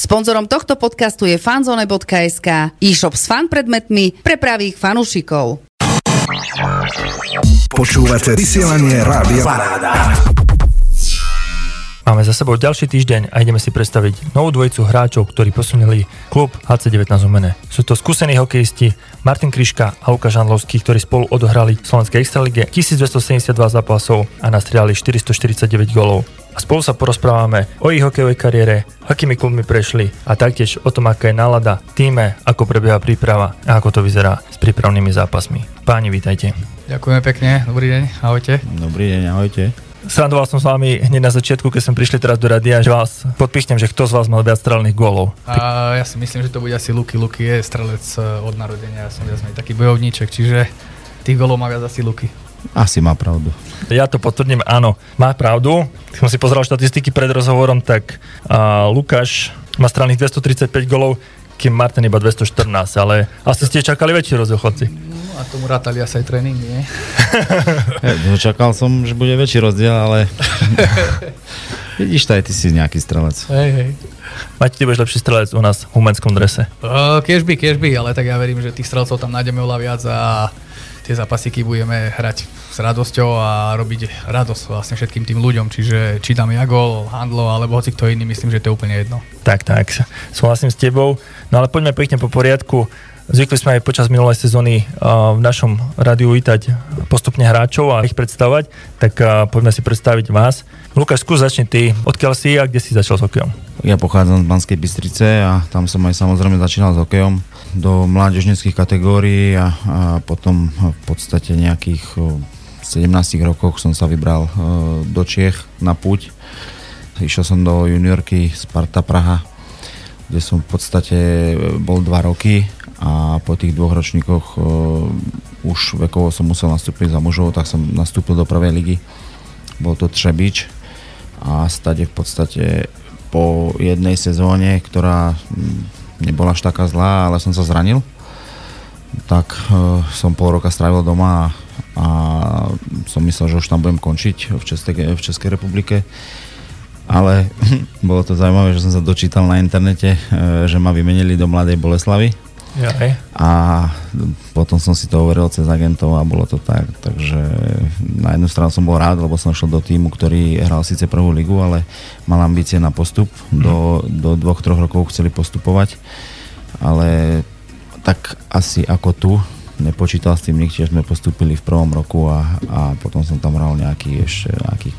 Sponzorom tohto podcastu je fanzone.sk, e-shop s fan predmetmi pre pravých fanúšikov. Počúvate vysielanie Rádia Paráda. Máme za sebou ďalší týždeň a ideme si predstaviť novú dvojicu hráčov, ktorí posunuli klub HC19 Umene. Sú to skúsení hokejisti Martin Kriška a Lukáš Žandlovský, ktorí spolu odohrali v Slovenskej extralige 1272 zápasov a nastriali 449 golov. A spolu sa porozprávame o ich hokejovej kariére, akými klubmi prešli a taktiež o tom, aká je nálada v týme, ako prebieha príprava a ako to vyzerá s prípravnými zápasmi. Páni, vítajte. Ďakujeme pekne, dobrý deň, ahojte. Dobrý deň, ahojte. Srandoval som s vami hneď na začiatku, keď sme prišli teraz do radia, že vás podpíštem, že kto z vás mal viac strelných gólov. A ja si myslím, že to bude asi Luky. Luky je strelec e, od narodenia, ja som viac menej taký bojovníček, čiže tých gólov má viac asi Luky. Asi má pravdu. Ja to potvrdím, áno, má pravdu. Keď som si pozeral štatistiky pred rozhovorom, tak uh, Lukáš má strelných 235 golov, kým Martin iba 214, ale asi ste čakali väčší rozdiel, chodci. A tomu rátali asi aj tréning, nie? Ja, čakal som, že bude väčší rozdiel, ale vidíš aj ty si nejaký strelec. Hej, hej. Mať ty budeš lepší strelec u nás v umenskom drese. Uh, by, by, ale tak ja verím, že tých strelcov tam nájdeme oľa viac a tie zápasíky budeme hrať s radosťou a robiť radosť vlastne všetkým tým ľuďom, čiže či tam ja gol, handlo alebo hoci kto iný, myslím, že to je úplne jedno. Tak, tak, súhlasím s tebou. No ale poďme pekne po poriadku. Zvykli sme aj počas minulej sezóny uh, v našom rádiu vítať postupne hráčov a ich predstavovať, tak uh, poďme si predstaviť vás. Lukáš, skús začni ty. Odkiaľ si a kde si začal s hokejom? Ja pochádzam z Banskej Bystrice a tam som aj samozrejme začínal s hokejom do mládežnických kategórií a, a potom v podstate nejakých 17 rokoch som sa vybral do Čiech na púť. Išiel som do juniorky Sparta Praha, kde som v podstate bol dva roky a po tých dvoch ročníkoch uh, už vekovo som musel nastúpiť za mužov, tak som nastúpil do prvej ligy. Bol to Třebič a stade v podstate po jednej sezóne, ktorá nebola až taká zlá, ale som sa zranil, tak uh, som pol roka strávil doma a, a som myslel, že už tam budem končiť v Českej, v Českej republike. Ale bolo to zaujímavé, že som sa dočítal na internete, uh, že ma vymenili do Mladej Boleslavy Jaj. A potom som si to overil cez agentov a bolo to tak. Takže na jednu stranu som bol rád, lebo som šiel do týmu, ktorý hral síce prvú ligu, ale mal ambície na postup. Do, do dvoch, troch rokov chceli postupovať. Ale tak asi ako tu, nepočítal s tým nikto, sme postúpili v prvom roku a, a potom som tam hral nejaký ešte nejakých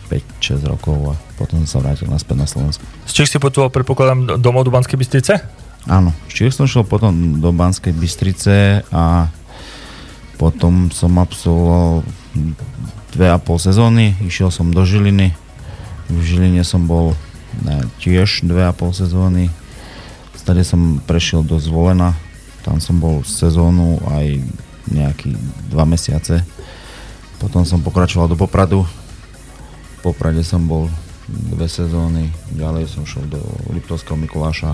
5-6 rokov a potom som sa vrátil naspäť na Slovensku. Z Čech si potoval, predpokladám, domov do Banskej Bystrice? Áno, čiže som šiel potom do Banskej Bystrice a potom som absolvoval dve a pol sezóny, išiel som do Žiliny, v Žiline som bol tiež dve a pol sezóny, stade som prešiel do Zvolena, tam som bol sezónu aj nejaký dva mesiace, potom som pokračoval do Popradu, v Poprade som bol dve sezóny, ďalej som šiel do Liptovského Mikuláša,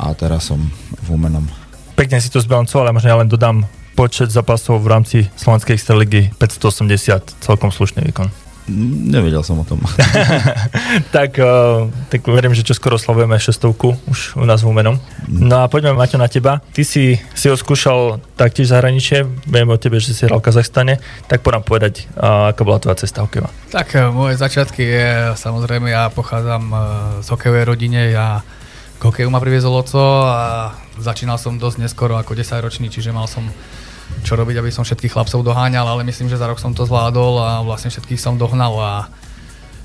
a teraz som v Umenom. Pekne si to zbalancoval, ale možno ja len dodám počet zápasov v rámci Slovenskej extraligy 580, celkom slušný výkon. Nevedel som o tom. tak, uh, tak verím, že čo skoro slavujeme šestovku už u nás v Umenom. No a poďme, Maťo, na teba. Ty si si ho skúšal taktiež zahraničie, vieme o tebe, že si hral v Kazachstane, tak poďme povedať, uh, aká bola tvoja cesta hokejová. Tak uh, moje začiatky je, samozrejme, ja pochádzam uh, z hokejovej rodine, ja k hokeju ma priviezol oco a začínal som dosť neskoro ako 10 ročný, čiže mal som čo robiť, aby som všetkých chlapcov doháňal, ale myslím, že za rok som to zvládol a vlastne všetkých som dohnal a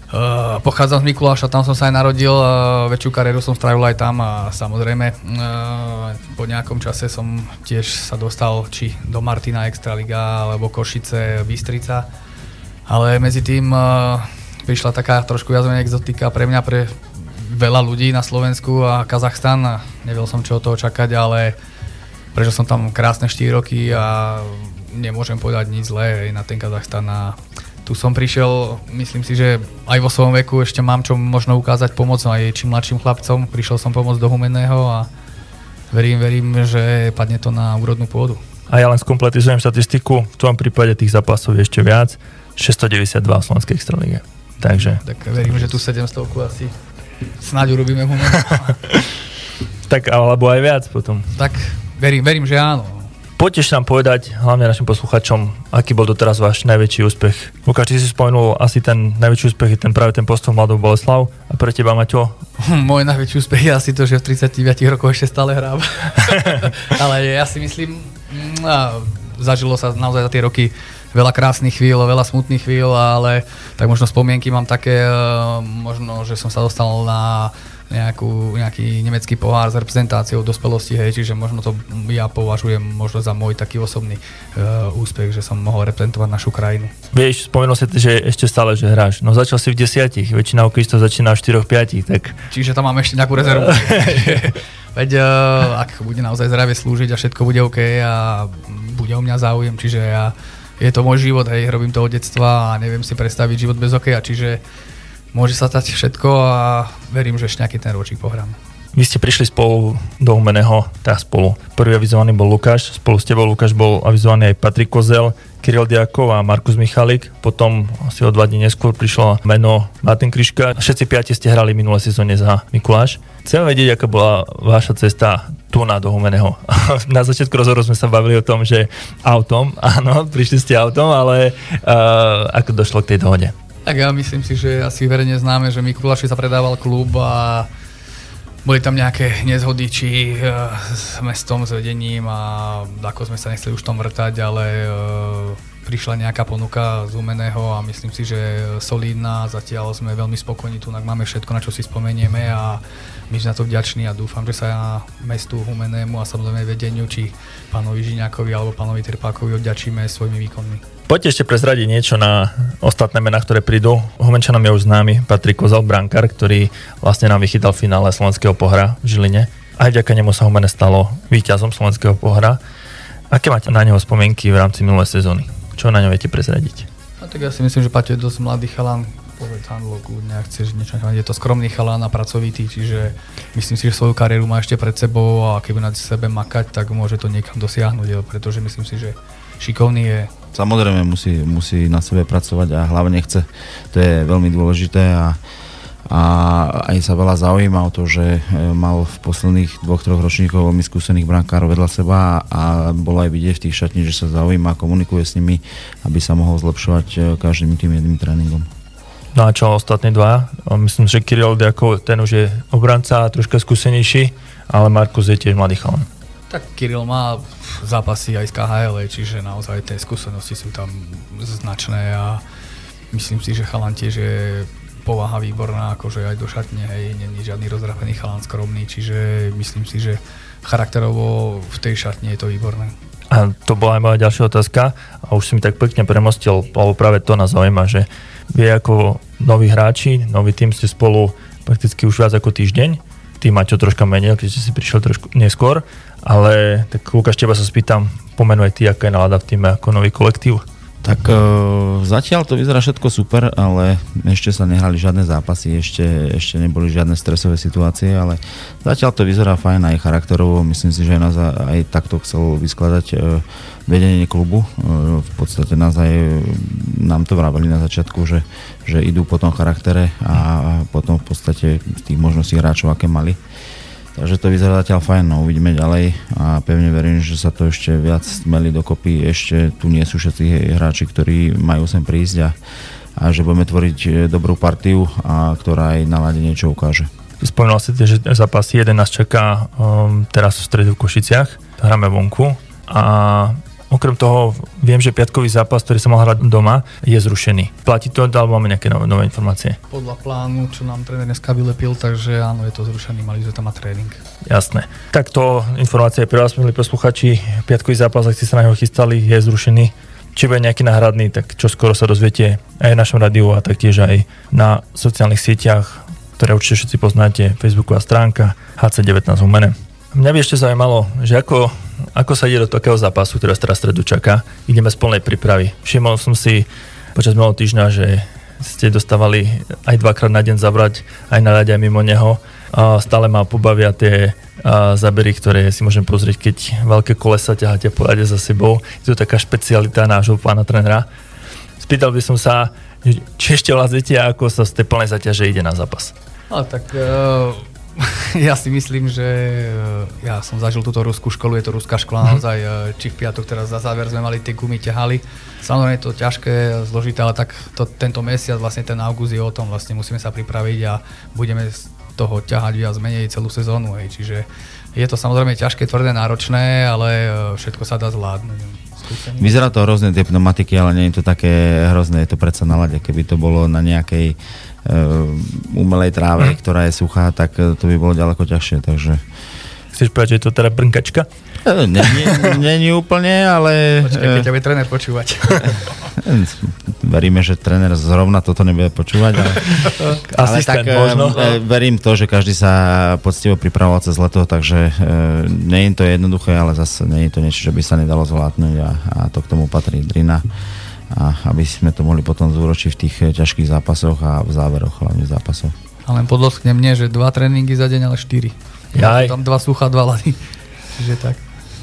Uh, pochádzam z Mikuláša, tam som sa aj narodil, uh, väčšiu kariéru som strávil aj tam a samozrejme uh, po nejakom čase som tiež sa dostal či do Martina Extraliga alebo Košice, Bystrica, ale medzi tým uh, prišla taká trošku viac exotika pre mňa, pre veľa ľudí na Slovensku a Kazachstan a nevedel som čo od toho čakať, ale prežil som tam krásne 4 roky a nemôžem povedať nič zlé na ten Kazachstan a tu som prišiel, myslím si, že aj vo svojom veku ešte mám čo možno ukázať pomoc aj čím mladším chlapcom. Prišiel som pomôcť do Humenného a verím, verím, že padne to na úrodnú pôdu. A ja len skompletizujem štatistiku, v tvojom prípade tých zápasov je ešte viac, 692 v Slovenskej extralíge. Takže... Tak verím, že tu 700 asi snáď urobíme humor. Tak alebo aj viac potom. Tak verím, verím, že áno. Poďte nám povedať, hlavne našim posluchačom, aký bol doteraz váš najväčší úspech. Lukáš, ty si spomenul asi ten najväčší úspech je ten práve ten postup Mladou Boleslav. A pre teba, Maťo? Môj najväčší úspech je asi to, že v 39 rokoch ešte stále hrám. Ale ja si myslím, mm, zažilo sa naozaj za tie roky veľa krásnych chvíľ, veľa smutných chvíľ, ale tak možno spomienky mám také, e, možno, že som sa dostal na nejakú, nejaký nemecký pohár s reprezentáciou dospelosti, hej, čiže možno to ja považujem možno za môj taký osobný uh, úspech, že som mohol reprezentovať našu krajinu. Vieš, spomenul si, že ešte stále, že hráš. No začal si v desiatich, väčšina hokejistov začína v 4-5, tak... Čiže tam mám ešte nejakú rezervu. Veď uh, ak bude naozaj zdravie slúžiť a všetko bude OK a bude o mňa záujem, čiže ja, je to môj život, hej, robím to od detstva a neviem si predstaviť život bez hokeja, čiže môže sa stať všetko a verím, že ešte nejaký ten ročík pohrám. Vy ste prišli spolu do Humeného, tak spolu. Prvý avizovaný bol Lukáš, spolu s tebou Lukáš bol avizovaný aj Patrik Kozel, Kiril Diakov a Markus Michalik. Potom asi o dva dní neskôr prišlo meno Martin Kriška. Všetci piati ste hrali minulé sezóne za Mikuláš. Chcem vedieť, aká bola vaša cesta tu na do Humeného. Na začiatku rozhovoru sme sa bavili o tom, že autom, áno, prišli ste autom, ale uh, ako došlo k tej dohode? Tak ja myslím si, že asi verejne známe, že Mikuláši sa predával klub a boli tam nejaké nezhody, či uh, s mestom, s vedením a ako sme sa nechceli už tom vrtať, ale uh, prišla nejaká ponuka z Umeného a myslím si, že solidná, zatiaľ sme veľmi spokojní, tu máme všetko, na čo si spomenieme a my sme na to vďační a dúfam, že sa mestu Humenému a samozrejme vedeniu, či pánovi Žiňakovi alebo pánovi Trpákovi odďačíme svojimi výkonmi. Poďte ešte prezradiť niečo na ostatné mená, ktoré prídu. Humenčanom je už známy Patrik Kozal, brankár, ktorý vlastne nám vychytal v finále slovenského pohra v Žiline. Aj vďaka nemu sa Humene stalo víťazom slovenského pohra. Aké máte na neho spomienky v rámci minulej sezóny? Čo na ňo viete prezradiť? No, tak ja si myslím, že Paťo je dosť mladý chalan, povedz handlo, kľudne, ak chceš niečo je to skromný chalan a pracovitý, čiže myslím si, že svoju kariéru má ešte pred sebou a keby na sebe makať, tak môže to niekam dosiahnuť, pretože myslím si, že šikovný je. Samozrejme musí, musí na sebe pracovať a hlavne chce, to je veľmi dôležité a a aj sa veľa zaujíma o to, že e, mal v posledných dvoch, troch ročníkov veľmi skúsených brankárov vedľa seba a bolo aj vidieť v tých šatni, že sa zaujíma, komunikuje s nimi, aby sa mohol zlepšovať e, každým tým jedným tréningom. No a čo ostatní dva? Myslím, že Kirill ako ten už je obranca, troška skúsenejší, ale Markus je tiež mladý chalan. Tak Kirill má zápasy aj z KHL, čiže naozaj tie skúsenosti sú tam značné a myslím si, že chalan tiež je povaha výborná, akože aj do šatne, hej, není žiadny rozrapený chalán skromný, čiže myslím si, že charakterovo v tej šatne je to výborné. A to bola aj moja ďalšia otázka a už si mi tak pekne premostil, alebo práve to nás zaujíma, že vy ako noví hráči, nový tým ste spolu prakticky už viac ako týždeň, ty Maťo troška menej, keďže si prišiel trošku neskôr, ale tak Lukáš, teba sa spýtam, pomenuj ty, aká je nálada v týme ako nový kolektív. Tak uh, zatiaľ to vyzerá všetko super, ale ešte sa nehrali žiadne zápasy, ešte, ešte neboli žiadne stresové situácie, ale zatiaľ to vyzerá fajn aj charakterovo. Myslím si, že nás aj takto chcel vyskladať uh, vedenie klubu. Uh, v podstate nás aj nám to vraveli na začiatku, že, že idú po tom charaktere a potom v podstate tých možností hráčov, aké mali. Takže to vyzerá zatiaľ fajn, no uvidíme ďalej a pevne verím, že sa to ešte viac smeli dokopy. Ešte tu nie sú všetci hráči, ktorí majú sem prísť a, a že budeme tvoriť e, dobrú partiu, a ktorá aj na lade niečo ukáže. Spomínal si, že zápasy jeden nás čaká um, teraz v stredu v Košiciach, hráme vonku a Okrem toho viem, že piatkový zápas, ktorý sa mal hrať doma, je zrušený. Platí to, alebo máme nejaké nové, nové informácie? Podľa plánu, čo nám tréner dneska vylepil, takže áno, je to zrušený, mali sme tam mať tréning. Jasné. Takto informácie pre vás, milí posluchači. Piatkový zápas, ak ste sa na neho chystali, je zrušený. Či bude nejaký náhradný, tak čo skoro sa dozviete aj v našom rádiu a taktiež aj na sociálnych sieťach, ktoré určite všetci poznáte, Facebooková stránka HC19 Humene. Mňa by ešte zaujímalo, že ako ako sa ide do takého zápasu, ktorý teraz stredu čaká? Ideme z plnej prípravy. Všimol som si počas minulého týždňa, že ste dostávali aj dvakrát na deň zabrať, aj na aj mimo neho. A stále ma pobavia tie zábery, ktoré si môžem pozrieť, keď veľké kolesa ťaháte po rade za sebou. Je to taká špecialita nášho pána trenera. Spýtal by som sa, či ešte vládzete, ako sa z tej plnej zaťaže ide na zápas. Ale tak uh ja si myslím, že e, ja som zažil túto ruskú školu, je to ruská škola mm-hmm. naozaj, e, či v piatok teraz za záver sme mali tie gumy, ťahali. Samozrejme je to ťažké, zložité, ale tak to, tento mesiac, vlastne ten august je o tom, vlastne musíme sa pripraviť a budeme z toho ťahať viac menej celú sezónu. Hej. Čiže je to samozrejme ťažké, tvrdé, náročné, ale e, všetko sa dá zvládnuť. Vyzerá to hrozne tie pneumatiky, ale nie je to také hrozné, je to predsa na lade. Keby to bolo na nejakej umelej tráve, mm. ktorá je suchá, tak to by bolo ďaleko ťažšie, takže... Chceš povedať, že je to teda brnkačka? Není úplne, ale... Počkaj, keď ťa bude tréner počúvať. Veríme, že tréner zrovna toto nebude počúvať, ale, ale tak možno. Verím to, že každý sa poctivo pripravoval cez leto, takže nie je to jednoduché, ale zase nie je to niečo, čo by sa nedalo zvládnuť a, a to k tomu patrí drina a aby sme to mohli potom zúročiť v tých ťažkých zápasoch a v záveroch hlavne zápasov. Ale len podlosknem nie, že dva tréningy za deň, ale štyri. Ja tam dva sucha, dva lady. Čiže tak.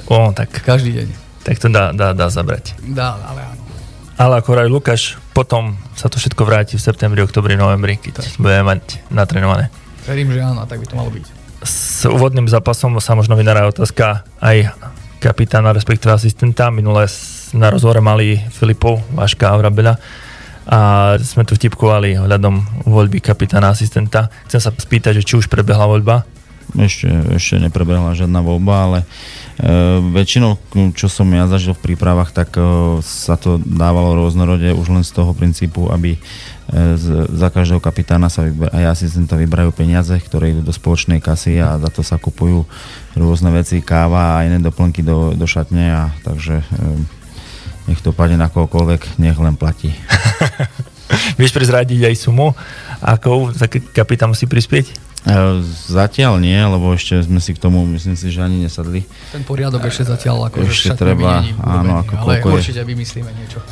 O, tak. Každý deň. Tak to dá, dá, dá zabrať. Dá, ale áno. Ale ako aj Lukáš, potom sa to všetko vráti v septembri, oktobri, novembri, keď tak. budeme mať natrenované. Verím, že áno, tak by to malo byť. S úvodným zápasom sa možno vynará otázka aj kapitána, respektíve asistenta. Minulé na rozhovore mali Filipov, Vaška a Vrabela a sme tu vtipkovali hľadom voľby kapitána asistenta. Chcem sa spýtať, či už prebehla voľba ešte, ešte neprebehla žiadna voľba, ale e, väčšinou, čo som ja zažil v prípravách, tak e, sa to dávalo rôznorode už len z toho princípu, aby e, z, za každého kapitána sa vyber, aj asistenta vyberajú peniaze, ktoré idú do spoločnej kasy a za to sa kupujú rôzne veci, káva a iné doplnky do, do šatne a takže e, nech to padne na kohokoľvek, nech len platí. Vieš prezradiť aj sumu, ako kapitán musí prispieť? E, zatiaľ nie, lebo ešte sme si k tomu, myslím si, že ani nesadli. Ten poriadok ešte zatiaľ ako ešte treba, áno, ako ale určite je, vymyslíme niečo.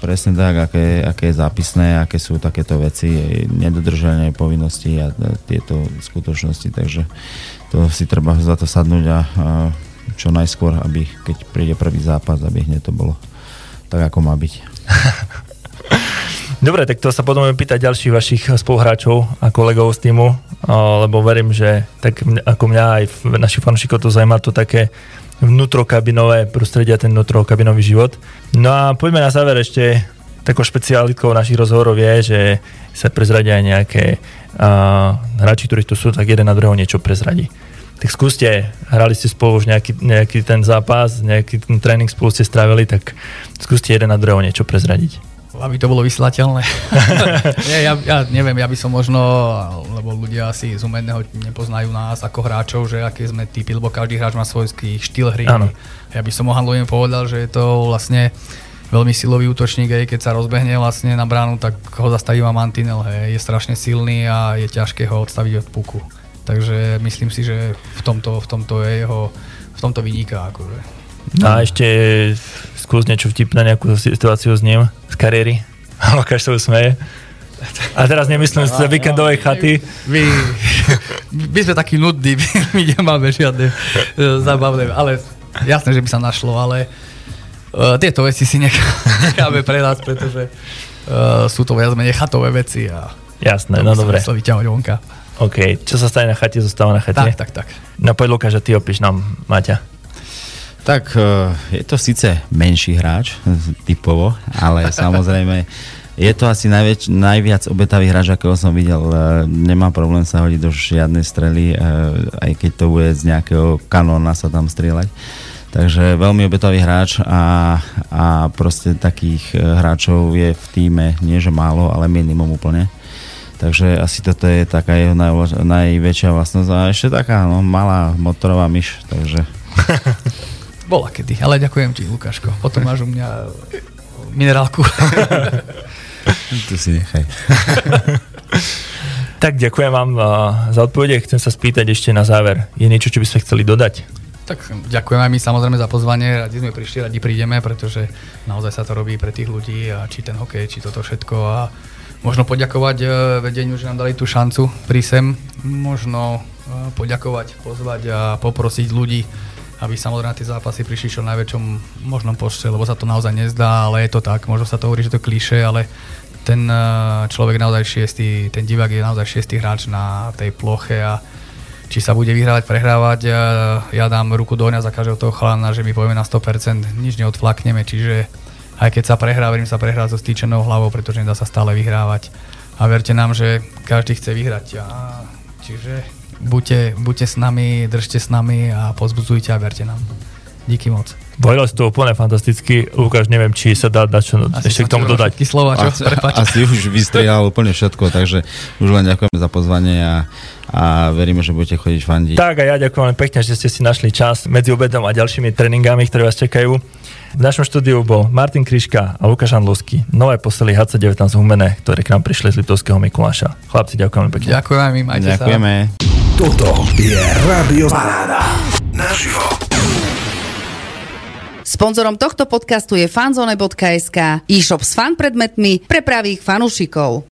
Presne tak, aké, aké je zápisné, aké sú takéto veci, nedodržanie povinností a tieto skutočnosti, takže to si treba za to sadnúť a, a čo najskôr, aby keď príde prvý zápas, aby hneď to bolo tak, ako má byť. Dobre, tak to sa potom pýtať ďalších vašich spoluhráčov a kolegov z týmu, lebo verím, že tak ako mňa aj našich fanúšikov to zaujíma to také vnútrokabinové prostredie a ten vnútrokabinový život. No a poďme na záver ešte takou špecialitkou našich rozhovorov je, že sa prezradia aj nejaké uh, hráči, ktorí tu sú, tak jeden na druhého niečo prezradí. Tak skúste, hrali ste spolu už nejaký, nejaký ten zápas, nejaký ten tréning spolu ste strávili, tak skúste jeden na druhého niečo prezradiť aby to bolo vysielateľné. Nie, ja, ja neviem, ja by som možno, lebo ľudia asi z umeného nepoznajú nás ako hráčov, že aké sme typy, lebo každý hráč má svoj štýl hry. Ano. Ja by som Mohan povedal, že je to vlastne veľmi silový útočník, aj keď sa rozbehne vlastne na bránu, tak ho zastaví ma mantinel, hej, je strašne silný a je ťažké ho odstaviť od puku. Takže myslím si, že v tomto, v tomto je jeho, v tomto vyniká. Akože. A ešte skús niečo vtipné, nejakú situáciu s ním z kariéry. Lukáš sa usmeje. A teraz nemyslím z víkendovej chaty. My, my sme takí nudní, my nemáme žiadne uh, zábavné, ale jasné, že by sa našlo, ale uh, tieto veci si necháme pre nás, pretože uh, sú to viac menej chatové veci a Jasné, no dobre. Sa vyťahovať vonka. OK, čo sa stane na chate, zostáva na chate. Tak, tak, tak. No poď Lukáš, a ty opíš nám Maťa. Tak e, je to síce menší hráč, typovo, ale samozrejme je to asi najväč, najviac obetavý hráč, akého som videl. E, nemá problém sa hodiť do žiadnej strely, e, aj keď to bude z nejakého kanóna sa tam strieľať. Takže veľmi obetový hráč a, a proste takých hráčov je v týme nie že málo, ale minimum úplne. Takže asi toto je taká jeho naj, najväčšia vlastnosť a ešte taká no, malá motorová myš, takže Bola kedy, ale ďakujem ti, Lukáško. Potom máš u mňa minerálku. tu si nechaj. tak ďakujem vám uh, za odpovede. Chcem sa spýtať ešte na záver. Je niečo, čo by sme chceli dodať? Tak ďakujem aj my samozrejme za pozvanie. Radi sme prišli, radi prídeme, pretože naozaj sa to robí pre tých ľudí a či ten hokej, či toto všetko a možno poďakovať uh, vedeniu, že nám dali tú šancu pri sem. Možno uh, poďakovať, pozvať a poprosiť ľudí, aby samozrejme tie zápasy prišli čo najväčšom možnom počte, lebo sa to naozaj nezdá, ale je to tak, možno sa to hovorí, že to klíše, ale ten eh, človek naozaj šiestý, ten divák je naozaj šiestý hráč na tej ploche a či sa bude vyhrávať, prehrávať, ja, dám ruku do ohňa za každého toho chalana, že my povieme na 100%, nič neodflakneme, čiže aj keď sa prehrá, verím sa prehrá so stýčenou hlavou, pretože nedá sa stále vyhrávať. A verte nám, že každý chce vyhrať. A, čiže buďte, buďte s nami, držte s nami a pozbudzujte a verte nám. Díky moc. Povedal si to úplne fantasticky. Lukáš, neviem, či sa dá dať čo Asi ešte k tomu dodať. Slova, čo? Prepáč. asi už vystrial úplne všetko, takže už len ďakujeme za pozvanie a, a veríme, že budete chodiť fandiť. Tak a ja ďakujem veľmi pekne, že ste si našli čas medzi obedom a ďalšími tréningami, ktoré vás čakajú. V našom štúdiu bol Martin Kriška a Lukáš Andlovský, nové posely HC19 Humene, ktoré k nám prišli z Liptovského Mikuláša. Chlapci, ďakujem veľmi pekne. Ďakujem im, majte sa. Ďakujeme. Toto je Rádio Paráda. Naživo. Sponzorom tohto podcastu je fanzone.sk, e-shop s fan predmetmi pre pravých fanúšikov.